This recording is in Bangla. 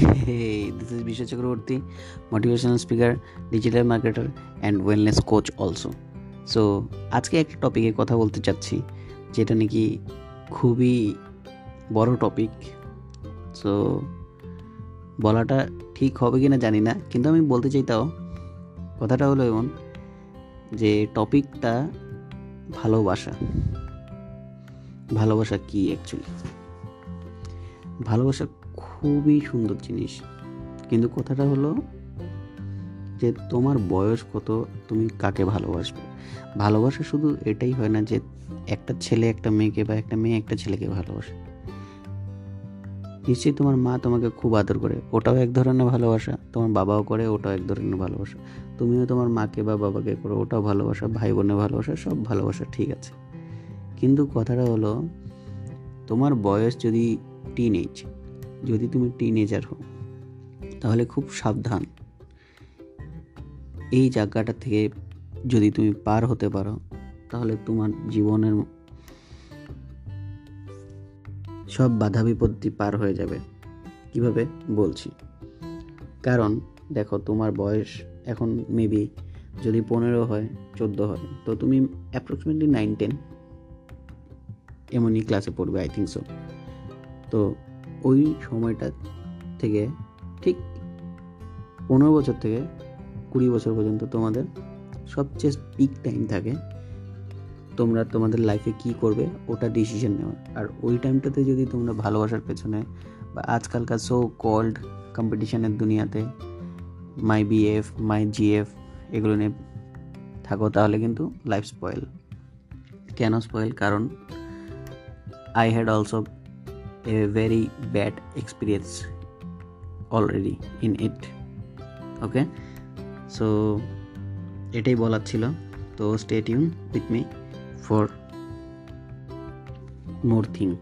This is Bisha Chakraborty, motivational speaker, digital marketer, and wellness coach. So আজকে একটা টপিকে কথা বলতে চাচ্ছি যেটা নাকি খুবই বড় টপিক সো বলাটা ঠিক হবে কি না জানি না কিন্তু আমি বলতে চাই তাও কথাটা হলো এমন যে টপিকটা ভালোবাসা। ভালোবাসা কি অ্যাকচুয়ালি ভালোবাসা খুবই সুন্দর জিনিস। কিন্তু কথাটা হলো যে তোমার বয়স কত তুমি কাকে ভালোবাসবে? ভালোবাসা শুধু এটাই হয় না যে একটা ছেলে একটা মেয়েকে বা একটা মেয়ে একটা ছেলেকে ভালোবাসে। নিশ্চয়ই তোমার মা তোমাকে খুব আদর করে। ওটাও এক ধরনের ভালোবাসা। তোমার বাবাও করে, ওটাও এক ধরনের ভালোবাসা। তুমিও তোমার মাকে বা বাবাকে করো, ওটাও ভালোবাসা। ভাই বোনের ভালোবাসা, সব ভালোবাসা, ঠিক আছে। কিন্তু কথাটা হলো তোমার বয়স যদি টিন এজ যদি তুমি টিনেজার হও, তাহলে খুব সাবধান। এই জায়গাটা থেকে যদি তুমি পার হতে পারো, তাহলে তোমার জীবনের সব বাধা বিপত্তি পার হয়ে যাবে। কীভাবে? বলছি। কারণ, দেখো, তোমার বয়স এখন মেবি যদি পনেরো হয়, চোদ্দ হয়, তো তুমি অ্যাপ্রক্সিমেটলি নাইন টেন এমনই ক্লাসে পড়বে আই থিঙ্ক সো তো ওই সময়টা থেকে ঠিক পনেরো বছর থেকে কুড়ি বছর পর্যন্ত তোমাদের সবচেয়ে পিক টাইম থাকে তোমরা তোমাদের লাইফে কি করবে ওটা ডিসিশন নেওয়ার। আর ওই টাইমটাতে যদি তোমরা ভালোবাসার পেছনে বা আজকালকার সো কল্ড কম্পিটিশনের দুনিয়াতে মাই বিএফ মাই জিএফ এগুলো নিয়ে থাকো, তাহলে কিন্তু লাইফ স্পয়েল কেন স্পয়েল কারণ I had also a very bad experience already in it okay so এটাই বলার ছিল। তো stay tune with me for more thing